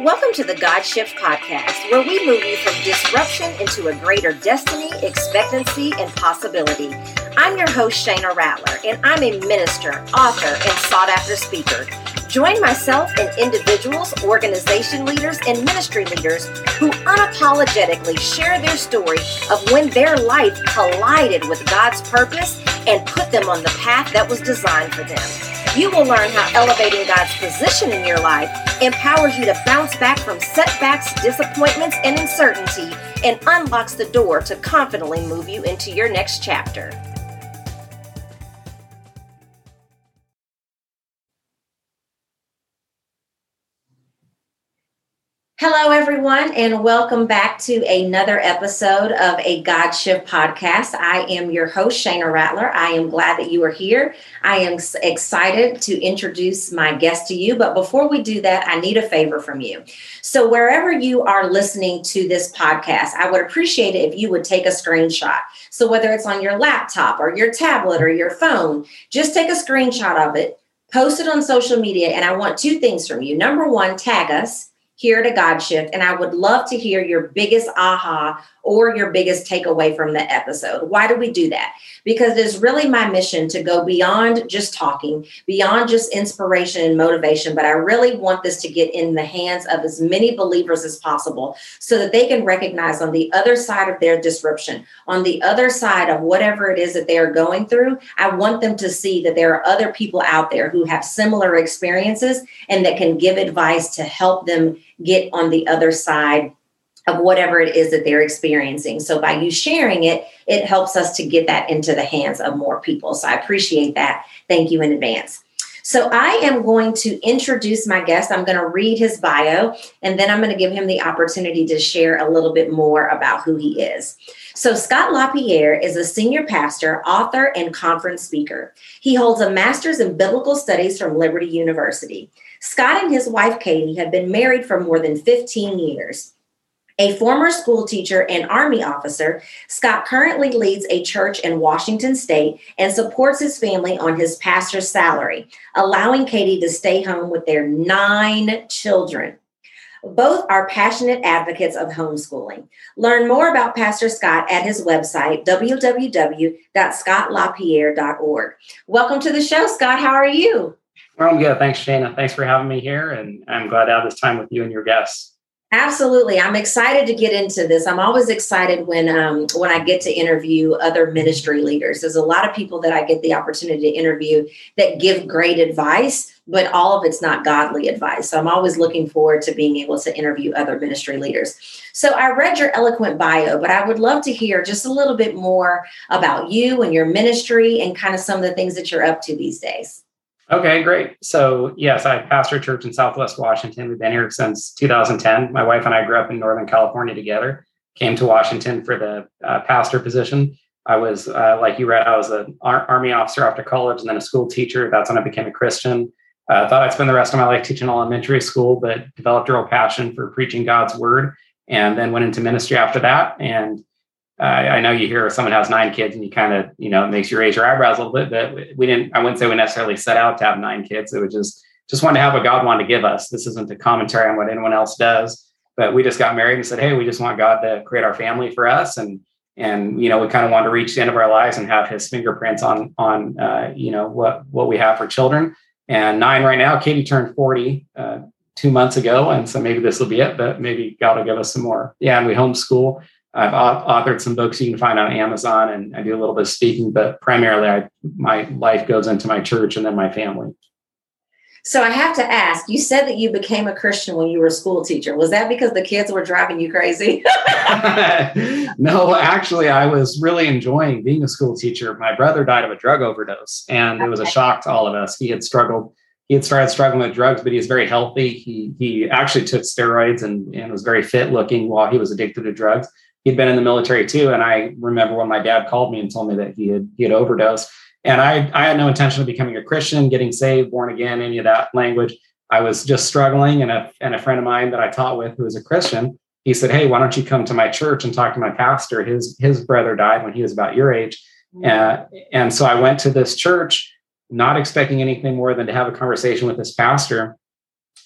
Welcome to the God Shift Podcast, where we move you from disruption into a greater destiny, expectancy, and possibility. I'm your host, Shana Rattler, and I'm a minister, author, and sought after speaker. Join myself and individuals, organization leaders, and ministry leaders who unapologetically share their story of when their life collided with God's purpose and put them on the path that was designed for them. You will learn how elevating God's position in your life empowers you to bounce back from setbacks, disappointments, and uncertainty and unlocks the door to confidently move you into your next chapter. Hello, everyone, and welcome back to another episode of a God Shift podcast. I am your host, Shana Rattler. I am glad that you are here. I am excited to introduce my guest to you. But before we do that, I need a favor from you. So, wherever you are listening to this podcast, I would appreciate it if you would take a screenshot. So, whether it's on your laptop or your tablet or your phone, just take a screenshot of it, post it on social media. And I want two things from you. Number one, tag us here to God Shift. And I would love to hear your biggest aha or your biggest takeaway from the episode. Why do we do that? Because it's really my mission to go beyond just talking, beyond just inspiration and motivation, but I really want this to get in the hands of as many believers as possible so that they can recognize on the other side of their disruption, on the other side of whatever it is that they are going through, I want them to see that there are other people out there who have similar experiences and that can give advice to help them get on the other side of whatever it is that they're experiencing. So by you sharing it, it helps us to get that into the hands of more people. So I appreciate that. Thank you in advance. So I am going to introduce my guest. I'm going to read his bio and then I'm going to give him the opportunity to share a little bit more about who he is. So Scott LaPierre is a senior pastor, author, and conference speaker. He holds a master's in biblical studies from Liberty University. Scott and his wife Katie have been married for more than 15 years. A former school teacher and Army officer, Scott currently leads a church in Washington state and supports his family on his pastor's salary, allowing Katie to stay home with their nine children. Both are passionate advocates of homeschooling. Learn more about Pastor Scott at his website, www.scottlapierre.org. Welcome to the show, Scott. How are you? Well, I'm good. Thanks, Shana. Thanks for having me here. And I'm glad to have this time with you and your guests. Absolutely, I'm excited to get into this. I'm always excited when um, when I get to interview other ministry leaders. There's a lot of people that I get the opportunity to interview that give great advice, but all of it's not godly advice. So I'm always looking forward to being able to interview other ministry leaders. So I read your eloquent bio, but I would love to hear just a little bit more about you and your ministry and kind of some of the things that you're up to these days. Okay, great. So, yes, I pastor a church in Southwest Washington. We've been here since 2010. My wife and I grew up in Northern California together, came to Washington for the uh, pastor position. I was, uh, like you read, I was an ar- Army officer after college and then a school teacher. That's when I became a Christian. I uh, thought I'd spend the rest of my life teaching elementary school, but developed a real passion for preaching God's word and then went into ministry after that. And uh, I know you hear someone has nine kids and you kind of, you know, it makes you raise your eyebrows a little bit, but we didn't, I wouldn't say we necessarily set out to have nine kids. It was just, just wanted to have what God wanted to give us. This isn't a commentary on what anyone else does, but we just got married and said, Hey, we just want God to create our family for us. And, and, you know, we kind of wanted to reach the end of our lives and have his fingerprints on, on, uh, you know, what, what we have for children and nine right now. Katie turned 40, uh, two months ago. And so maybe this will be it, but maybe God will give us some more. Yeah. And we homeschool I've authored some books you can find on Amazon, and I do a little bit of speaking, but primarily, I, my life goes into my church and then my family. So I have to ask, you said that you became a Christian when you were a school teacher. Was that because the kids were driving you crazy? no, actually, I was really enjoying being a school teacher. My brother died of a drug overdose, and it was a shock to all of us. He had struggled, he had started struggling with drugs, but he was very healthy. He he actually took steroids and, and was very fit looking while he was addicted to drugs he'd been in the military too. And I remember when my dad called me and told me that he had he had overdosed. And I I had no intention of becoming a Christian, getting saved, born again, any of that language. I was just struggling, and a and a friend of mine that I taught with who was a Christian, he said, "Hey, why don't you come to my church and talk to my pastor? His his brother died when he was about your age." Mm-hmm. Uh, and so I went to this church, not expecting anything more than to have a conversation with this pastor.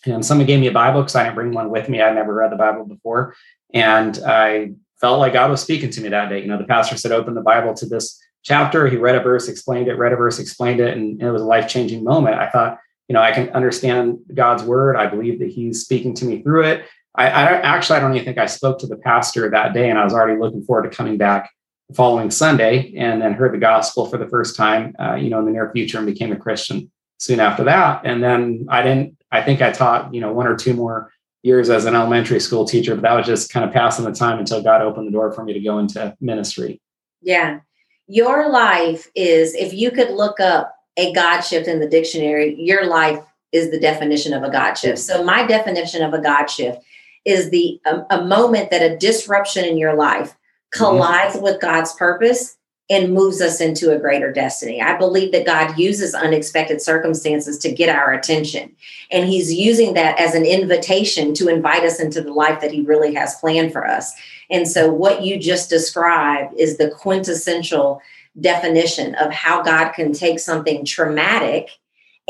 and someone gave me a Bible because I didn't bring one with me. I'd never read the Bible before. And I felt like God was speaking to me that day. You know, the pastor said, open the Bible to this chapter. He read a verse, explained it, read a verse, explained it, and it was a life changing moment. I thought, you know, I can understand God's word. I believe that He's speaking to me through it. I, I actually, I don't even think I spoke to the pastor that day, and I was already looking forward to coming back the following Sunday, and then heard the gospel for the first time, uh, you know, in the near future, and became a Christian soon after that. And then I didn't. I think I taught, you know, one or two more years as an elementary school teacher, but that was just kind of passing the time until God opened the door for me to go into ministry. Yeah. Your life is, if you could look up a God shift in the dictionary, your life is the definition of a God shift. So, my definition of a God shift is the a, a moment that a disruption in your life mm-hmm. collides mm-hmm. with God's purpose and moves us into a greater destiny. I believe that God uses unexpected circumstances to get our attention. And He's using that as an invitation to invite us into the life that He really has planned for us. And so, what you just described is the quintessential definition of how God can take something traumatic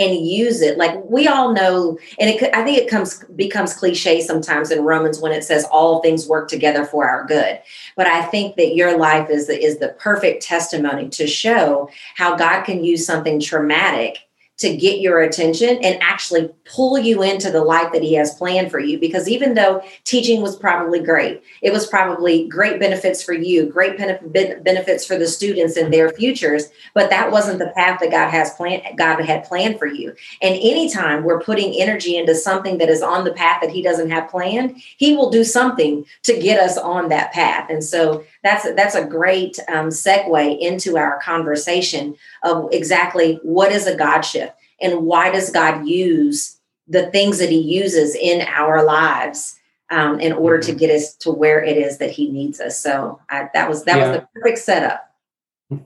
and use it. Like we all know and it i think it comes becomes cliche sometimes in romans when it says all things work together for our good. But i think that your life is the, is the perfect testimony to show how god can use something traumatic to get your attention and actually pull you into the life that he has planned for you. Because even though teaching was probably great, it was probably great benefits for you, great benefits for the students and their futures, but that wasn't the path that God has planned, God had planned for you. And anytime we're putting energy into something that is on the path that he doesn't have planned, he will do something to get us on that path. And so that's that's a great um, segue into our conversation of exactly what is a God shift and why does God use the things that He uses in our lives um, in order to mm-hmm. get us to where it is that He needs us. So I, that was that yeah. was the perfect setup.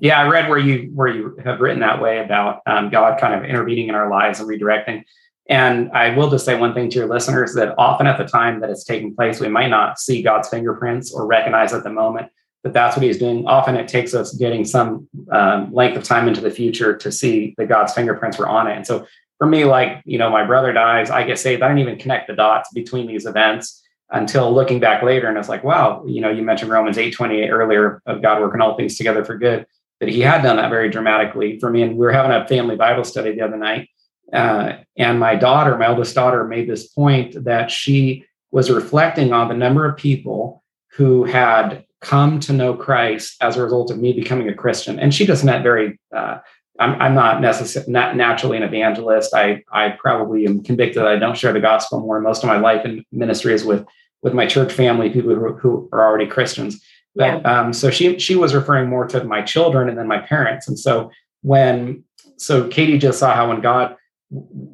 Yeah, I read where you where you have written that way about um, God kind of intervening in our lives and redirecting. And I will just say one thing to your listeners that often at the time that it's taking place, we might not see God's fingerprints or recognize at the moment that that's what he's doing. Often it takes us getting some um, length of time into the future to see that God's fingerprints were on it. And so for me, like, you know, my brother dies, I get saved. I didn't even connect the dots between these events until looking back later. And it's like, wow, you know, you mentioned Romans 8 28 earlier of God working all things together for good, that he had done that very dramatically for me. And we were having a family Bible study the other night. Uh, and my daughter, my oldest daughter, made this point that she was reflecting on the number of people who had come to know Christ as a result of me becoming a Christian. And she just meant very, uh, I'm, I'm, not necessarily not naturally an evangelist. I, I probably am convicted that I don't share the gospel more. Most of my life in ministry is with, with my church family, people who, who are already Christians. But yeah. um, so she, she was referring more to my children and then my parents. And so when, so Katie just saw how when God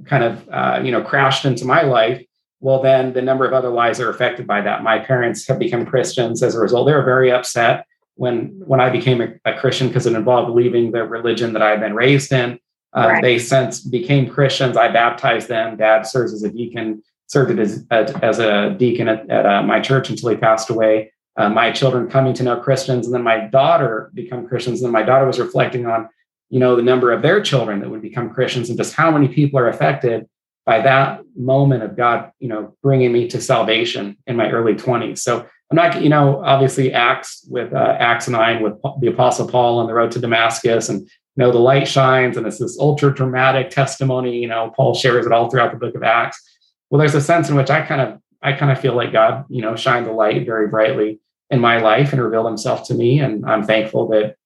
kind of, uh, you know, crashed into my life, well, then the number of other lives are affected by that. My parents have become Christians as a result. They were very upset when when I became a, a Christian because it involved leaving the religion that I had been raised in. Uh, right. They since became Christians. I baptized them. Dad serves as a deacon, served as, as a deacon at, at uh, my church until he passed away. Uh, my children coming to know Christians, and then my daughter become Christians. And then my daughter was reflecting on, you know, the number of their children that would become Christians and just how many people are affected by that moment of God, you know, bringing me to salvation in my early 20s. So I'm not, you know, obviously Acts with uh, Acts 9 with the Apostle Paul on the road to Damascus and, you know, the light shines and it's this ultra dramatic testimony, you know, Paul shares it all throughout the book of Acts. Well, there's a sense in which I kind of, I kind of feel like God, you know, shined the light very brightly in my life and revealed himself to me. And I'm thankful that,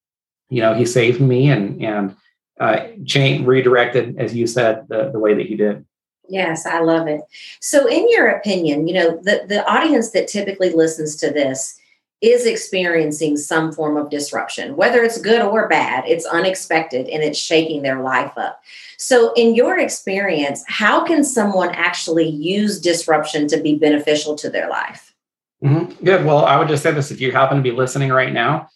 you know, he saved me and, and, uh, change, redirected, as you said, the, the way that he did. Yes, I love it. So, in your opinion, you know, the, the audience that typically listens to this is experiencing some form of disruption, whether it's good or bad, it's unexpected and it's shaking their life up. So, in your experience, how can someone actually use disruption to be beneficial to their life? Mm-hmm. Good. Well, I would just say this if you happen to be listening right now,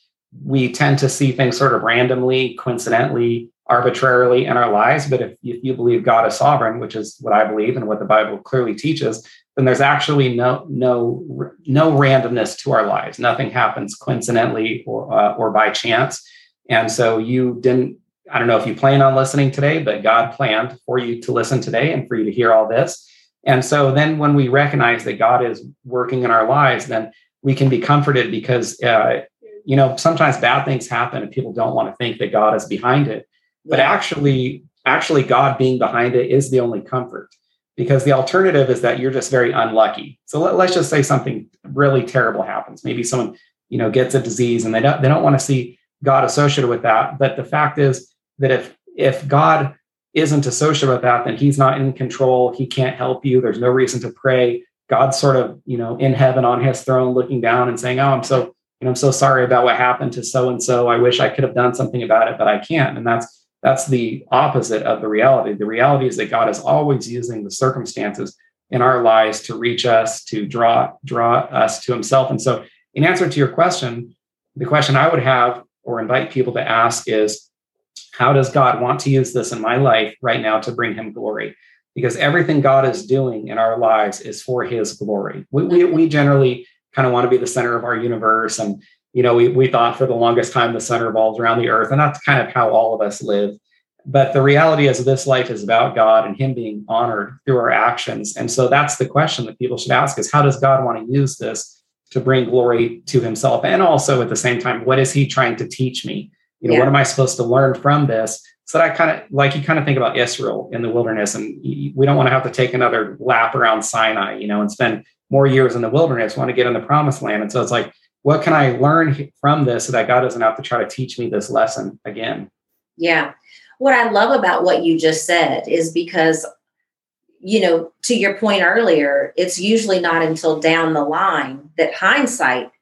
we tend to see things sort of randomly, coincidentally, arbitrarily in our lives. But if, if you believe God is sovereign, which is what I believe and what the Bible clearly teaches, then there's actually no no no randomness to our lives. Nothing happens coincidentally or uh, or by chance. And so you didn't. I don't know if you plan on listening today, but God planned for you to listen today and for you to hear all this. And so then when we recognize that God is working in our lives, then we can be comforted because, uh, you know, sometimes bad things happen and people don't want to think that God is behind it. But actually, actually, God being behind it is the only comfort because the alternative is that you're just very unlucky. So let, us just say something really terrible happens. Maybe someone, you know, gets a disease and they don't they don't want to see God associated with that. But the fact is that if if God isn't associated with that, then he's not in control. He can't help you. There's no reason to pray. God's sort of, you know, in heaven on his throne looking down and saying, Oh, I'm so, you know, I'm so sorry about what happened to so and so. I wish I could have done something about it, but I can't. And that's that's the opposite of the reality. The reality is that God is always using the circumstances in our lives to reach us, to draw draw us to himself. And so in answer to your question, the question I would have or invite people to ask is how does God want to use this in my life right now to bring him glory? Because everything God is doing in our lives is for his glory. We, we, we generally kind of want to be the center of our universe. And, you know, we, we thought for the longest time the sun revolves around the earth. And that's kind of how all of us live. But the reality is, this life is about God and Him being honored through our actions. And so that's the question that people should ask is how does God want to use this to bring glory to Himself? And also at the same time, what is He trying to teach me? You know, yeah. what am I supposed to learn from this? So that I kind of like you kind of think about Israel in the wilderness, and we don't want to have to take another lap around Sinai, you know, and spend more years in the wilderness. Want to get in the promised land. And so it's like, what can I learn from this so that God doesn't have to try to teach me this lesson again? Yeah. What I love about what you just said is because, you know, to your point earlier, it's usually not until down the line that hindsight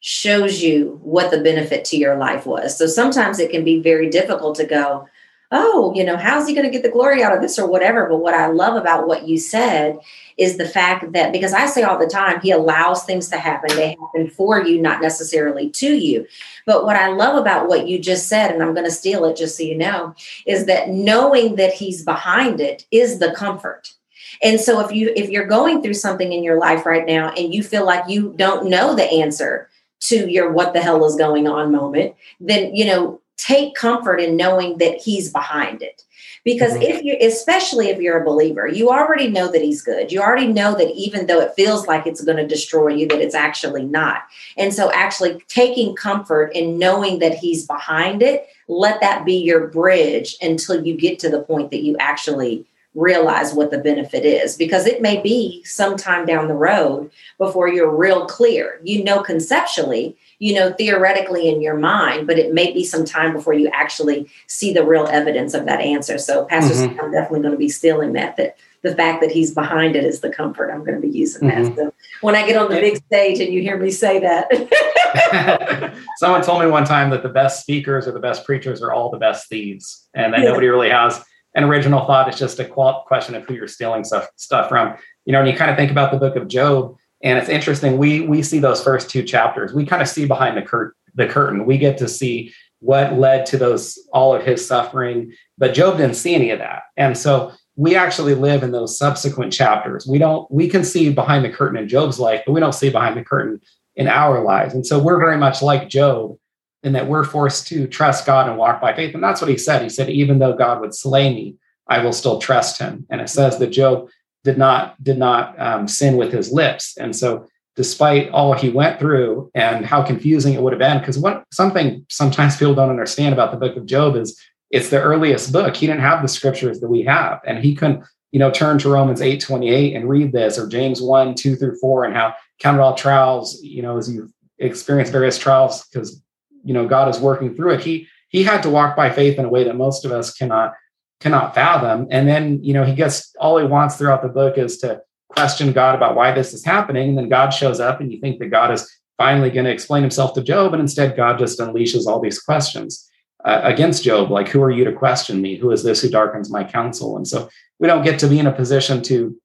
shows you what the benefit to your life was. So sometimes it can be very difficult to go, oh, you know, how's he going to get the glory out of this or whatever. But what I love about what you said is the fact that because I say all the time, he allows things to happen. They happen for you, not necessarily to you. But what I love about what you just said, and I'm going to steal it just so you know, is that knowing that he's behind it is the comfort. And so if you if you're going through something in your life right now and you feel like you don't know the answer, to your what the hell is going on moment, then, you know, take comfort in knowing that he's behind it. Because mm-hmm. if you, especially if you're a believer, you already know that he's good. You already know that even though it feels like it's going to destroy you, that it's actually not. And so, actually taking comfort in knowing that he's behind it, let that be your bridge until you get to the point that you actually realize what the benefit is because it may be sometime down the road before you're real clear. You know, conceptually, you know, theoretically in your mind, but it may be some time before you actually see the real evidence of that answer. So, Pastor, mm-hmm. I'm definitely going to be stealing that. That the fact that he's behind it is the comfort. I'm going to be using mm-hmm. that. So when I get on the big stage and you hear me say that. Someone told me one time that the best speakers or the best preachers are all the best thieves, and that yeah. nobody really has an original thought. It's just a question of who you're stealing stuff stuff from. You know, and you kind of think about the book of Job, and it's interesting. We we see those first two chapters. We kind of see behind the cur- the curtain. We get to see what led to those all of his suffering, but Job didn't see any of that, and so we actually live in those subsequent chapters. We don't we can see behind the curtain in Job's life, but we don't see behind the curtain in our lives. And so we're very much like Job in that we're forced to trust God and walk by faith. And that's what he said. He said, even though God would slay me, I will still trust him. And it says that Job did not did not um, sin with his lips. And so despite all he went through and how confusing it would have been, because what something sometimes people don't understand about the book of Job is it's the earliest book. He didn't have the scriptures that we have. And he couldn't, you know, turn to Romans 8 28 and read this or James 1, 2 through 4, and how count all trials, you know, as you experience various trials, because you know God is working through it. He he had to walk by faith in a way that most of us cannot cannot fathom. And then you know he gets all he wants throughout the book is to question God about why this is happening. And then God shows up, and you think that God is finally going to explain himself to Job, and instead God just unleashes all these questions uh, against Job, like "Who are you to question me? Who is this who darkens my counsel?" And so we don't get to be in a position to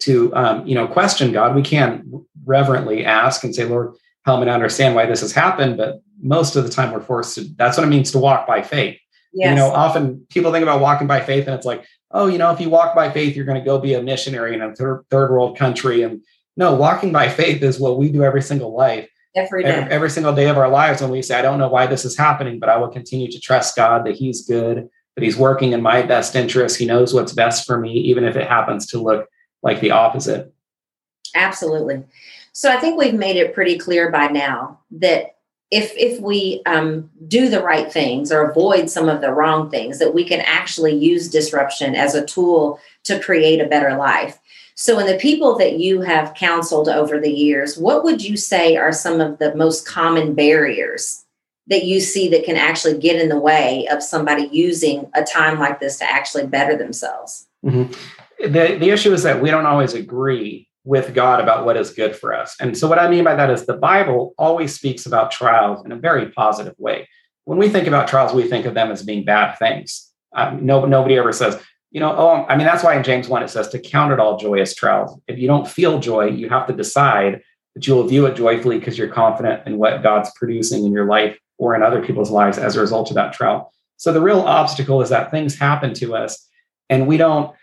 to um, you know question God. We can reverently ask and say, "Lord, help me to understand why this has happened," but most of the time we're forced to that's what it means to walk by faith yes. you know often people think about walking by faith and it's like oh you know if you walk by faith you're going to go be a missionary in a third, third world country and no walking by faith is what we do every single life every day every, every single day of our lives when we say i don't know why this is happening but i will continue to trust god that he's good that he's working in my best interest he knows what's best for me even if it happens to look like the opposite. Absolutely. So I think we've made it pretty clear by now that if if we um, do the right things or avoid some of the wrong things, that we can actually use disruption as a tool to create a better life. So, in the people that you have counseled over the years, what would you say are some of the most common barriers that you see that can actually get in the way of somebody using a time like this to actually better themselves? Mm-hmm. The, the issue is that we don't always agree with God about what is good for us. And so, what I mean by that is the Bible always speaks about trials in a very positive way. When we think about trials, we think of them as being bad things. Um, no, nobody ever says, you know, oh, I mean, that's why in James 1 it says to count it all joyous trials. If you don't feel joy, you have to decide that you will view it joyfully because you're confident in what God's producing in your life or in other people's lives as a result of that trial. So the real obstacle is that things happen to us and we don't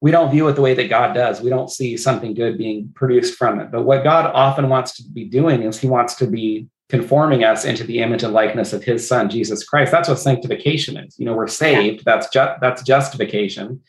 we don't view it the way that God does. We don't see something good being produced from it. But what God often wants to be doing is he wants to be conforming us into the image and likeness of his son Jesus Christ. That's what sanctification is. You know, we're saved. That's ju- that's justification,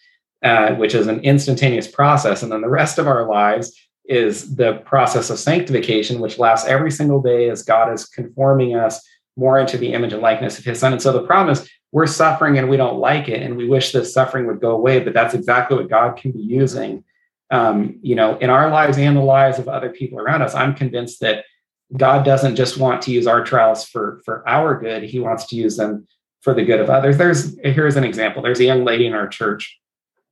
uh, which is an instantaneous process, and then the rest of our lives is the process of sanctification, which lasts every single day as God is conforming us more into the image and likeness of his son. And so the problem is we're suffering and we don't like it, and we wish this suffering would go away. But that's exactly what God can be using, um, you know, in our lives and the lives of other people around us. I'm convinced that God doesn't just want to use our trials for for our good; He wants to use them for the good of others. There's here's an example. There's a young lady in our church.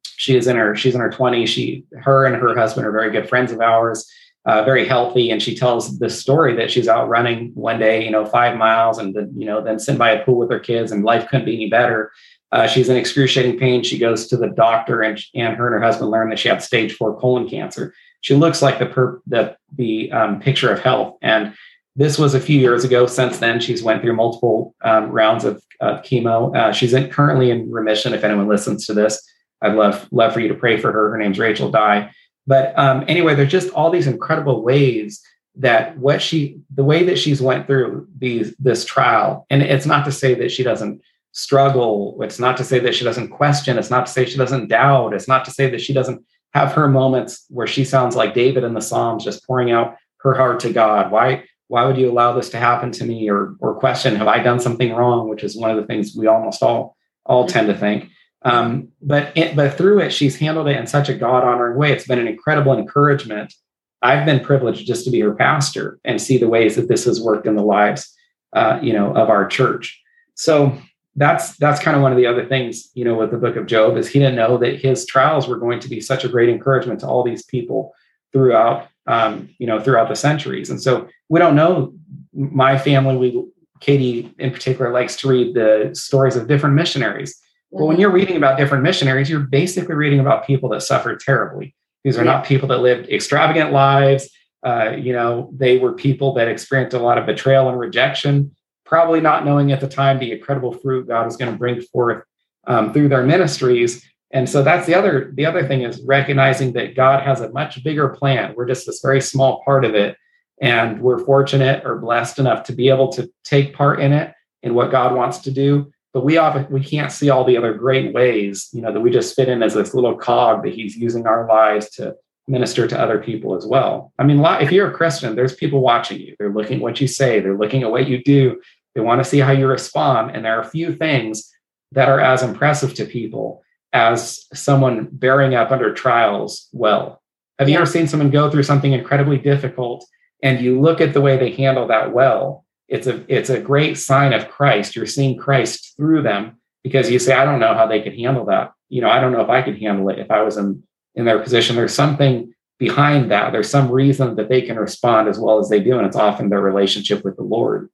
She is in her she's in her 20s. She her and her husband are very good friends of ours uh, very healthy. And she tells this story that she's out running one day, you know, five miles and then, you know, then sitting by a pool with her kids and life couldn't be any better. Uh, she's in excruciating pain. She goes to the doctor and, and her and her husband learn that she had stage four colon cancer. She looks like the per, the, the um, picture of health. And this was a few years ago. Since then, she's went through multiple um, rounds of, of chemo. Uh, she's in, currently in remission. If anyone listens to this, I'd love love for you to pray for her. Her name's Rachel Dye. But um, anyway, there's just all these incredible ways that what she, the way that she's went through these this trial, and it's not to say that she doesn't struggle. It's not to say that she doesn't question. It's not to say she doesn't doubt. It's not to say that she doesn't have her moments where she sounds like David in the Psalms, just pouring out her heart to God. Why? Why would you allow this to happen to me? Or or question, have I done something wrong? Which is one of the things we almost all all tend to think. Um, but it, but through it, she's handled it in such a God honoring way. It's been an incredible encouragement. I've been privileged just to be her pastor and see the ways that this has worked in the lives, uh, you know, of our church. So that's that's kind of one of the other things, you know, with the book of Job is he didn't know that his trials were going to be such a great encouragement to all these people throughout, um, you know, throughout the centuries. And so we don't know. My family, we Katie in particular likes to read the stories of different missionaries well, when you're reading about different missionaries, you're basically reading about people that suffered terribly. These are yeah. not people that lived extravagant lives. Uh, you know, they were people that experienced a lot of betrayal and rejection, probably not knowing at the time the incredible fruit God was going to bring forth um, through their ministries. And so that's the other the other thing is recognizing that God has a much bigger plan. We're just this very small part of it, and we're fortunate or blessed enough to be able to take part in it in what God wants to do but we often we can't see all the other great ways you know that we just fit in as this little cog that he's using our lives to minister to other people as well. I mean if you're a christian there's people watching you. They're looking at what you say. They're looking at what you do. They want to see how you respond. And there are a few things that are as impressive to people as someone bearing up under trials well. Have you ever seen someone go through something incredibly difficult and you look at the way they handle that well it's a it's a great sign of Christ. You're seeing Christ through them because you say, I don't know how they could handle that. You know, I don't know if I could handle it if I was in in their position. There's something behind that. There's some reason that they can respond as well as they do, and it's often their relationship with the Lord.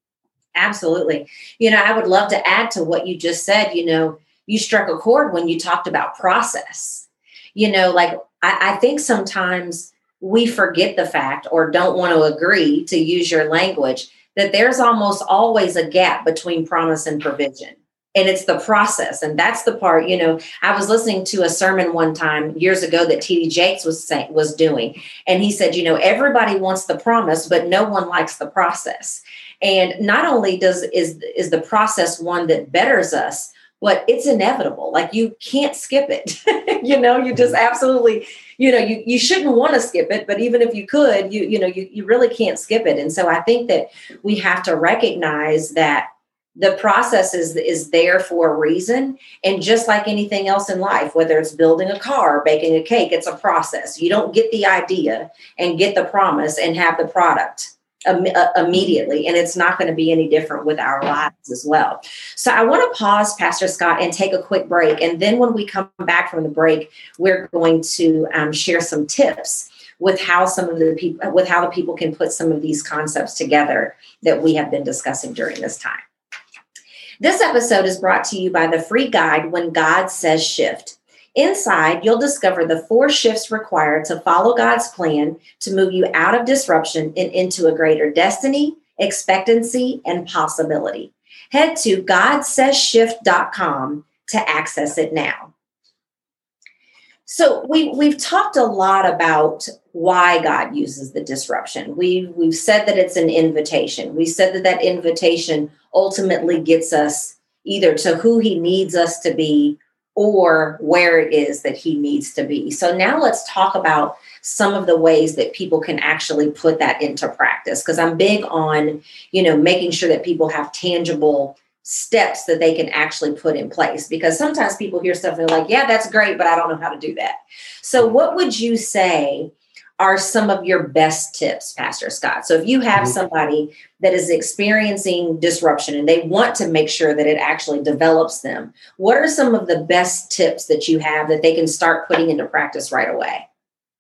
Absolutely. You know, I would love to add to what you just said. You know, you struck a chord when you talked about process. You know, like I, I think sometimes we forget the fact or don't want to agree to use your language that there's almost always a gap between promise and provision. And it's the process. And that's the part you know i was listening to a sermon one time years ago that td jakes was saying was doing. And he said you know everybody wants the promise but no one likes the process. And not only does is is the process one that betters us but it's inevitable. Like you can't skip it. you know, you just absolutely, you know, you, you shouldn't want to skip it, but even if you could, you, you know, you, you really can't skip it. And so I think that we have to recognize that the process is is there for a reason and just like anything else in life whether it's building a car baking a cake it's a process you don't get the idea and get the promise and have the product uh, immediately and it's not going to be any different with our lives as well. So i want to pause pastor scott and take a quick break and then when we come back from the break we're going to um, share some tips with how some of the people with how the people can put some of these concepts together that we have been discussing during this time. This episode is brought to you by the free guide when god says shift Inside, you'll discover the four shifts required to follow God's plan to move you out of disruption and into a greater destiny, expectancy, and possibility. Head to GodSaysShift.com to access it now. So we we've talked a lot about why God uses the disruption. We we've said that it's an invitation. We said that that invitation ultimately gets us either to who he needs us to be or where it is that he needs to be. So now let's talk about some of the ways that people can actually put that into practice because I'm big on, you know, making sure that people have tangible steps that they can actually put in place because sometimes people hear stuff and they're like, "Yeah, that's great, but I don't know how to do that." So what would you say are some of your best tips, Pastor Scott? So if you have mm-hmm. somebody that is experiencing disruption and they want to make sure that it actually develops them, what are some of the best tips that you have that they can start putting into practice right away?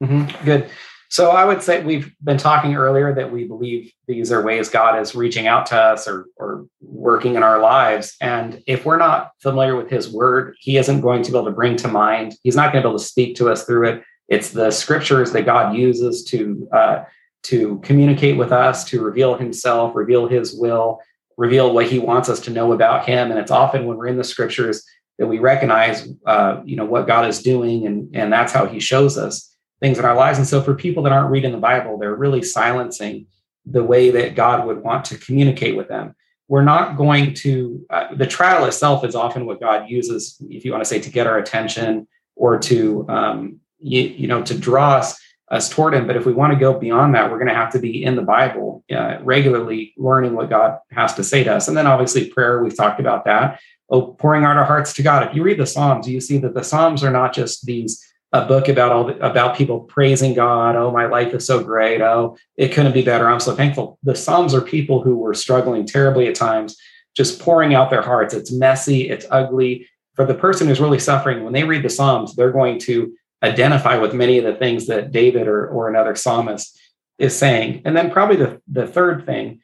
Mm-hmm. Good. So I would say we've been talking earlier that we believe these are ways God is reaching out to us or, or working in our lives. And if we're not familiar with his word, he isn't going to be able to bring to mind, he's not going to be able to speak to us through it it's the scriptures that God uses to uh, to communicate with us, to reveal Himself, reveal His will, reveal what He wants us to know about Him. And it's often when we're in the scriptures that we recognize, uh, you know, what God is doing, and and that's how He shows us things in our lives. And so, for people that aren't reading the Bible, they're really silencing the way that God would want to communicate with them. We're not going to, uh, the trial itself is often what God uses, if you want to say, to get our attention or to um, you, you know, to draw us, us toward him. But if we want to go beyond that, we're going to have to be in the Bible uh, regularly, learning what God has to say to us. And then obviously prayer, we've talked about that. Oh, pouring out our hearts to God. If you read the Psalms, you see that the Psalms are not just these a book about all the, about people praising God. Oh, my life is so great. Oh, it couldn't be better. I'm so thankful. The Psalms are people who were struggling terribly at times, just pouring out their hearts. It's messy. It's ugly. For the person who's really suffering, when they read the Psalms, they're going to identify with many of the things that David or, or another psalmist is saying. And then probably the, the third thing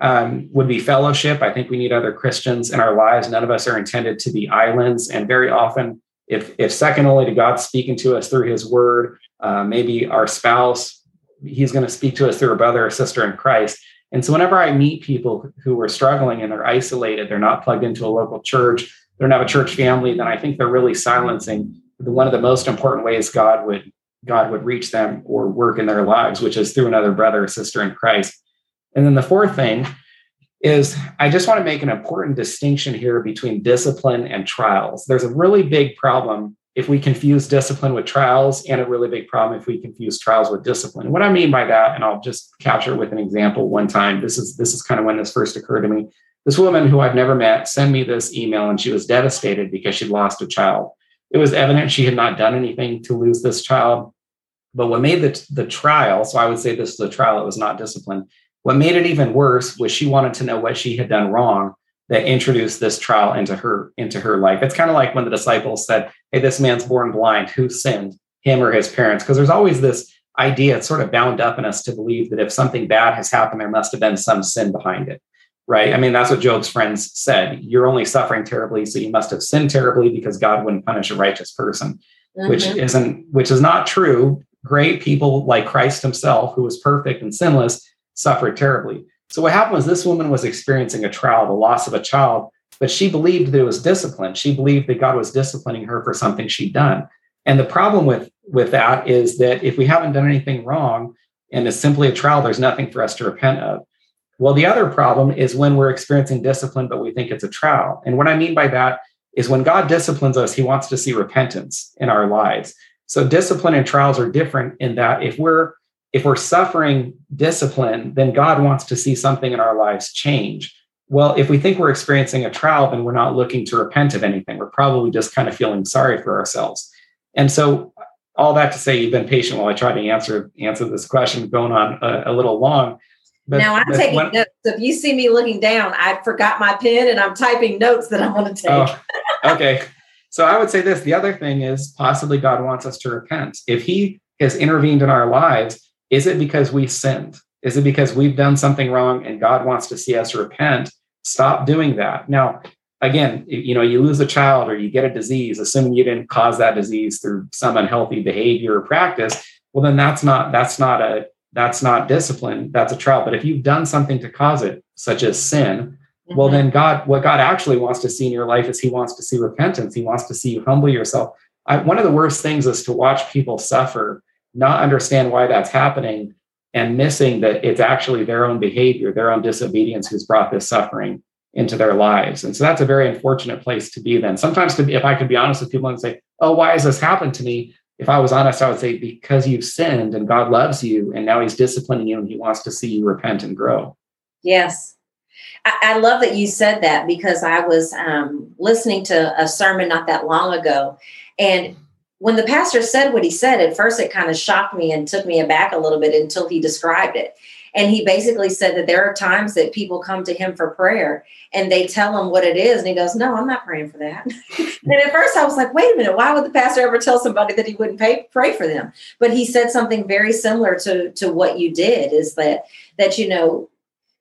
um, would be fellowship. I think we need other Christians in our lives. None of us are intended to be islands. And very often, if, if second only to God speaking to us through his word, uh, maybe our spouse, he's going to speak to us through a brother or sister in Christ. And so whenever I meet people who are struggling and they're isolated, they're not plugged into a local church, they don't have a church family, then I think they're really silencing one of the most important ways God would God would reach them or work in their lives, which is through another brother or sister in Christ. And then the fourth thing is I just want to make an important distinction here between discipline and trials. There's a really big problem if we confuse discipline with trials, and a really big problem if we confuse trials with discipline. What I mean by that, and I'll just capture it with an example one time. This is this is kind of when this first occurred to me. This woman who I've never met sent me this email and she was devastated because she lost a child it was evident she had not done anything to lose this child. But what made the, the trial, so I would say this is a trial, it was not discipline. What made it even worse was she wanted to know what she had done wrong that introduced this trial into her into her life. It's kind of like when the disciples said, "Hey, this man's born blind. Who sinned, him or his parents?" Because there's always this idea, it's sort of bound up in us to believe that if something bad has happened, there must have been some sin behind it right? I mean, that's what Job's friends said. You're only suffering terribly, so you must have sinned terribly because God wouldn't punish a righteous person, mm-hmm. which isn't, which is not true. Great people like Christ himself, who was perfect and sinless, suffered terribly. So what happened was this woman was experiencing a trial, the loss of a child, but she believed that it was discipline. She believed that God was disciplining her for something she'd done. And the problem with with that is that if we haven't done anything wrong and it's simply a trial, there's nothing for us to repent of. Well, the other problem is when we're experiencing discipline, but we think it's a trial. And what I mean by that is when God disciplines us, he wants to see repentance in our lives. So discipline and trials are different in that if we're if we're suffering discipline, then God wants to see something in our lives change. Well, if we think we're experiencing a trial, then we're not looking to repent of anything. We're probably just kind of feeling sorry for ourselves. And so all that to say, you've been patient while I try to answer answer this question, going on a, a little long. But, now I'm taking notes. If you see me looking down, I forgot my pen and I'm typing notes that I want to take. Oh, okay. So I would say this. The other thing is possibly God wants us to repent. If He has intervened in our lives, is it because we sinned? Is it because we've done something wrong and God wants to see us repent? Stop doing that. Now, again, you know, you lose a child or you get a disease, assuming you didn't cause that disease through some unhealthy behavior or practice, well, then that's not that's not a that's not discipline. That's a trial. But if you've done something to cause it, such as sin, mm-hmm. well, then God, what God actually wants to see in your life is He wants to see repentance. He wants to see you humble yourself. I, one of the worst things is to watch people suffer, not understand why that's happening, and missing that it's actually their own behavior, their own disobedience who's brought this suffering into their lives. And so that's a very unfortunate place to be then. Sometimes, to be, if I could be honest with people and say, oh, why has this happened to me? If I was honest, I would say, because you've sinned and God loves you and now he's disciplining you and he wants to see you repent and grow. Yes. I, I love that you said that because I was um, listening to a sermon not that long ago. And when the pastor said what he said, at first it kind of shocked me and took me aback a little bit until he described it. And he basically said that there are times that people come to him for prayer and they tell him what it is. And he goes, No, I'm not praying for that. and at first I was like, Wait a minute, why would the pastor ever tell somebody that he wouldn't pay, pray for them? But he said something very similar to, to what you did is that, that, you know,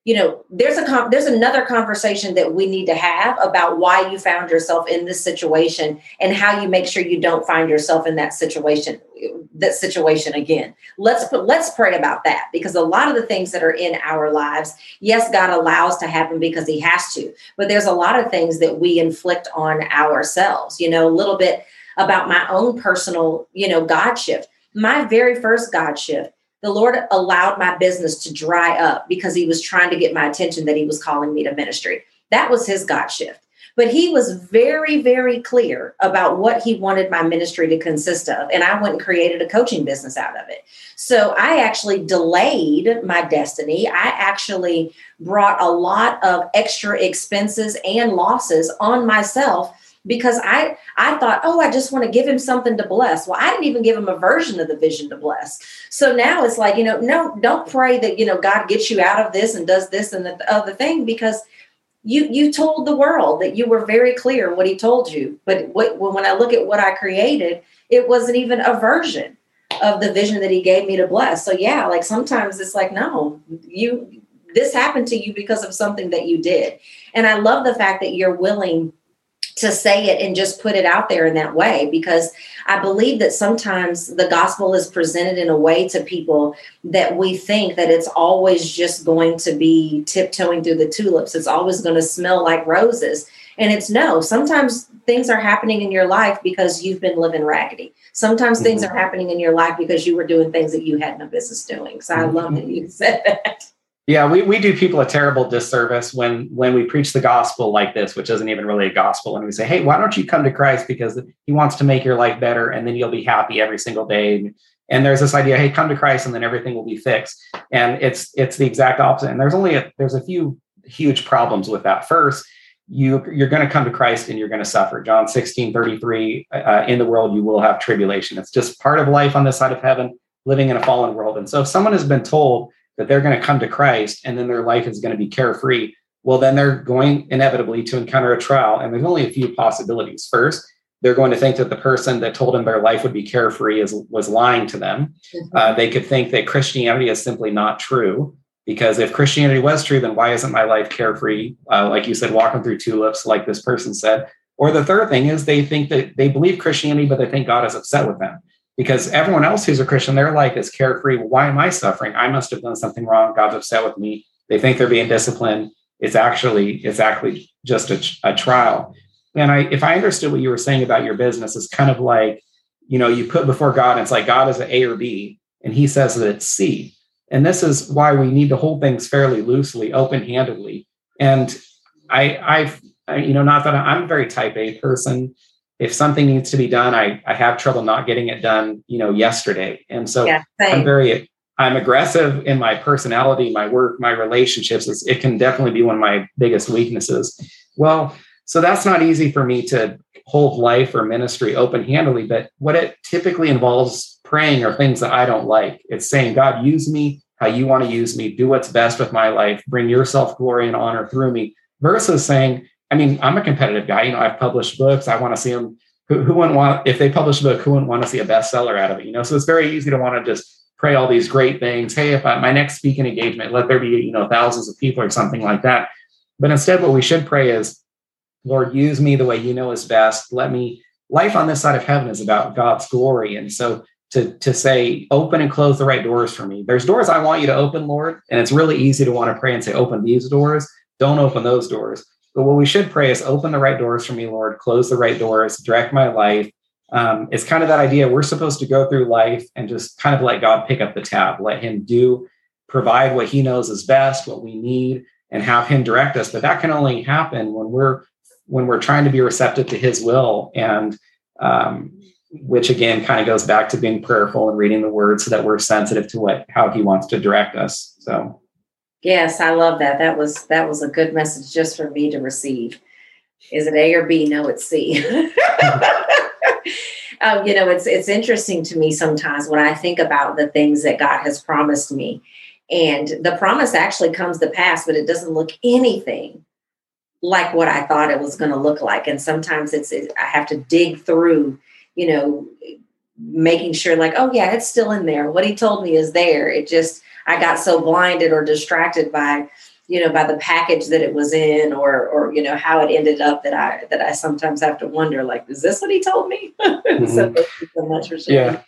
you know there's a there's another conversation that we need to have about why you found yourself in this situation and how you make sure you don't find yourself in that situation that situation again. Let's put, let's pray about that because a lot of the things that are in our lives yes god allows to happen because he has to but there's a lot of things that we inflict on ourselves you know a little bit about my own personal you know god shift. My very first god shift the Lord allowed my business to dry up because he was trying to get my attention that he was calling me to ministry. That was his God shift. But he was very, very clear about what he wanted my ministry to consist of. And I went and created a coaching business out of it. So I actually delayed my destiny. I actually brought a lot of extra expenses and losses on myself because I I thought, oh, I just want to give him something to bless. Well, I didn't even give him a version of the vision to bless. So now it's like, you know, no, don't pray that you know God gets you out of this and does this and the other thing because you you told the world that you were very clear what he told you. But what, when I look at what I created, it wasn't even a version of the vision that he gave me to bless. So yeah, like sometimes it's like, no, you this happened to you because of something that you did. And I love the fact that you're willing to say it and just put it out there in that way because I believe that sometimes the gospel is presented in a way to people that we think that it's always just going to be tiptoeing through the tulips. It's always going to smell like roses. And it's no, sometimes things are happening in your life because you've been living raggedy. Sometimes mm-hmm. things are happening in your life because you were doing things that you had no business doing. So I love that you said that. Yeah, we, we do people a terrible disservice when when we preach the gospel like this, which isn't even really a gospel, and we say, "Hey, why don't you come to Christ because He wants to make your life better, and then you'll be happy every single day." And there's this idea, "Hey, come to Christ, and then everything will be fixed." And it's it's the exact opposite. And there's only a there's a few huge problems with that. First, you you're going to come to Christ and you're going to suffer. John 16, 33, uh, in the world you will have tribulation. It's just part of life on this side of heaven, living in a fallen world. And so if someone has been told that they're going to come to Christ and then their life is going to be carefree, well, then they're going inevitably to encounter a trial. And there's only a few possibilities. First, they're going to think that the person that told them their life would be carefree is, was lying to them. Mm-hmm. Uh, they could think that Christianity is simply not true. Because if Christianity was true, then why isn't my life carefree? Uh, like you said, walking through tulips, like this person said. Or the third thing is they think that they believe Christianity, but they think God is upset with them because everyone else who's a Christian, their life is carefree. Why am I suffering? I must have done something wrong. God's upset with me. They think they're being disciplined. It's actually it's actually just a, a trial. And I, if I understood what you were saying about your business, it's kind of like, you know, you put before God, and it's like God is an A or B, and He says that it's C. And this is why we need to hold things fairly loosely, open-handedly. And I, I've you know, not that I'm a very type A person. If something needs to be done, I, I have trouble not getting it done, you know, yesterday. And so yeah, I'm very, I'm aggressive in my personality, my work, my relationships. It's, it can definitely be one of my biggest weaknesses. Well, so that's not easy for me to hold life or ministry open handedly. But what it typically involves praying are things that I don't like. It's saying, God, use me how you want to use me, do what's best with my life, bring your self glory and honor through me, versus saying, I mean, I'm a competitive guy. You know, I've published books. I want to see them. Who, who wouldn't want, if they publish a book, who wouldn't want to see a bestseller out of it? You know, so it's very easy to want to just pray all these great things. Hey, if I, my next speaking engagement, let there be, you know, thousands of people or something like that. But instead, what we should pray is, Lord, use me the way you know is best. Let me, life on this side of heaven is about God's glory. And so to, to say, open and close the right doors for me. There's doors I want you to open, Lord. And it's really easy to want to pray and say, open these doors. Don't open those doors. But what we should pray is open the right doors for me, Lord, close the right doors, direct my life. Um, it's kind of that idea we're supposed to go through life and just kind of let God pick up the tab, let Him do, provide what He knows is best, what we need, and have Him direct us. But that can only happen when we're when we're trying to be receptive to his will and um, which again kind of goes back to being prayerful and reading the word so that we're sensitive to what how he wants to direct us so yes i love that that was that was a good message just for me to receive is it a or b no it's c um, you know it's it's interesting to me sometimes when i think about the things that god has promised me and the promise actually comes to pass but it doesn't look anything like what I thought it was going to look like. And sometimes it's, it, I have to dig through, you know, making sure like, oh yeah, it's still in there. What he told me is there. It just, I got so blinded or distracted by, you know, by the package that it was in or, or, you know, how it ended up that I, that I sometimes have to wonder, like, is this what he told me? Mm-hmm. so thank you so much for. Yeah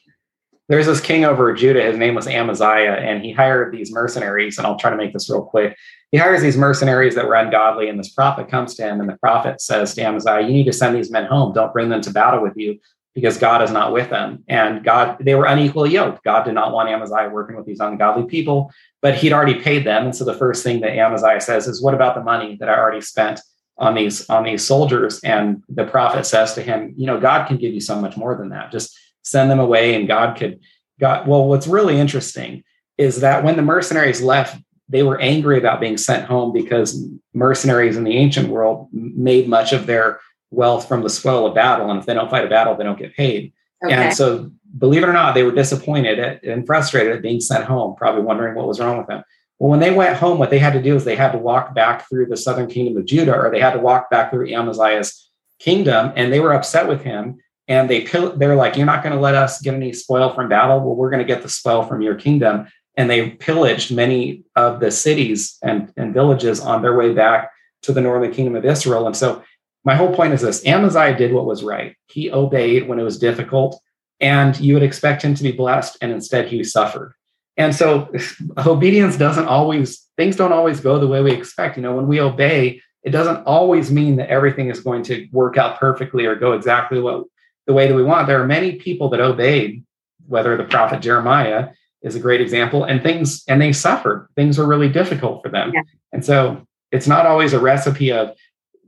there's this king over Judah. His name was Amaziah, and he hired these mercenaries. And I'll try to make this real quick. He hires these mercenaries that were ungodly, and this prophet comes to him, and the prophet says to Amaziah, "You need to send these men home. Don't bring them to battle with you, because God is not with them." And God, they were unequally yoked. God did not want Amaziah working with these ungodly people, but He'd already paid them. And so the first thing that Amaziah says is, "What about the money that I already spent?" on these on these soldiers and the prophet says to him you know god can give you so much more than that just send them away and God could God well what's really interesting is that when the mercenaries left they were angry about being sent home because mercenaries in the ancient world made much of their wealth from the spoil of battle and if they don't fight a battle they don't get paid okay. and so believe it or not they were disappointed at, and frustrated at being sent home probably wondering what was wrong with them well when they went home what they had to do is they had to walk back through the southern kingdom of judah or they had to walk back through amaziah's kingdom and they were upset with him and they they're like, "You're not going to let us get any spoil from battle. Well, we're going to get the spoil from your kingdom." And they pillaged many of the cities and, and villages on their way back to the northern kingdom of Israel. And so, my whole point is this: Amaziah did what was right. He obeyed when it was difficult, and you would expect him to be blessed, and instead he suffered. And so, obedience doesn't always things don't always go the way we expect. You know, when we obey, it doesn't always mean that everything is going to work out perfectly or go exactly what the way that we want. There are many people that obeyed, whether the prophet Jeremiah is a great example, and things, and they suffered. Things were really difficult for them. Yeah. And so it's not always a recipe of,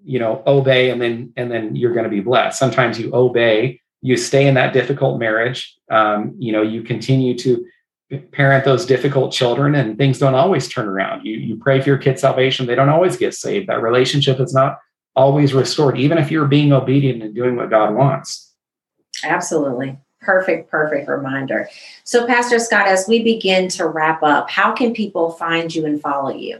you know, obey and then and then you're going to be blessed. Sometimes you obey, you stay in that difficult marriage. Um, you know, you continue to parent those difficult children and things don't always turn around. You you pray for your kid's salvation, they don't always get saved. That relationship is not always restored, even if you're being obedient and doing what God wants. Absolutely. Perfect, perfect reminder. So, Pastor Scott, as we begin to wrap up, how can people find you and follow you?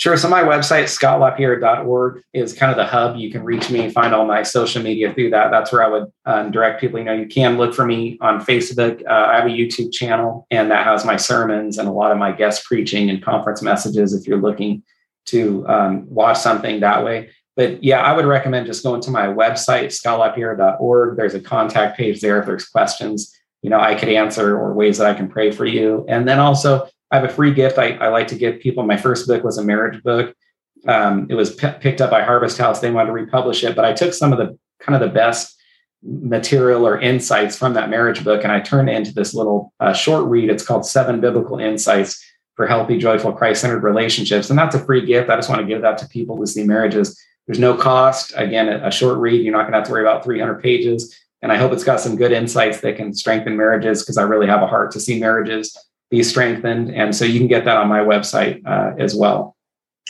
Sure. So, my website, scottlapierre.org, is kind of the hub. You can reach me, find all my social media through that. That's where I would um, direct people. You know, you can look for me on Facebook. Uh, I have a YouTube channel, and that has my sermons and a lot of my guest preaching and conference messages if you're looking to um, watch something that way but yeah, I would recommend just going to my website, scottlapierre.org. There's a contact page there if there's questions, you know, I could answer or ways that I can pray for you. And then also, I have a free gift I, I like to give people. My first book was a marriage book. Um, it was p- picked up by Harvest House. They wanted to republish it, but I took some of the kind of the best material or insights from that marriage book and I turned it into this little uh, short read. It's called Seven Biblical Insights for Healthy, Joyful, Christ centered Relationships. And that's a free gift. I just want to give that to people to see marriages There's no cost. Again, a, a short read. You're not going to have to worry about 300 pages. And I hope it's got some good insights that can strengthen marriages because I really have a heart to see marriages be strengthened. And so you can get that on my website uh, as well.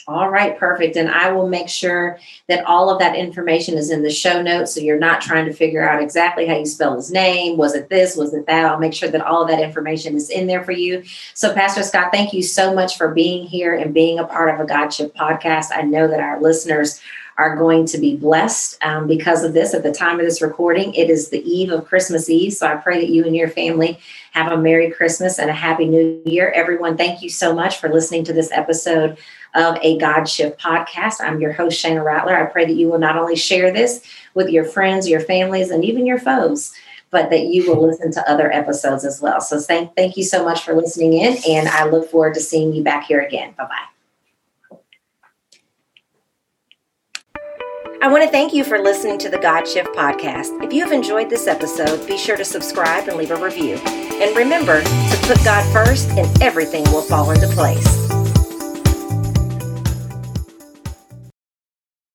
All right, perfect. And I will make sure that all of that information is in the show notes. So you're not trying to figure out exactly how you spell his name. Was it this? Was it that? I'll make sure that all of that information is in there for you. So, Pastor Scott, thank you so much for being here and being a part of a God Shift podcast. I know that our listeners are going to be blessed um, because of this. At the time of this recording, it is the eve of Christmas Eve. So I pray that you and your family have a Merry Christmas and a Happy New Year. Everyone, thank you so much for listening to this episode of a God Shift podcast. I'm your host, Shana Rattler. I pray that you will not only share this with your friends, your families, and even your foes, but that you will listen to other episodes as well. So thank, thank you so much for listening in, and I look forward to seeing you back here again. Bye bye. I want to thank you for listening to the God Shift podcast. If you have enjoyed this episode, be sure to subscribe and leave a review. And remember to put God first, and everything will fall into place.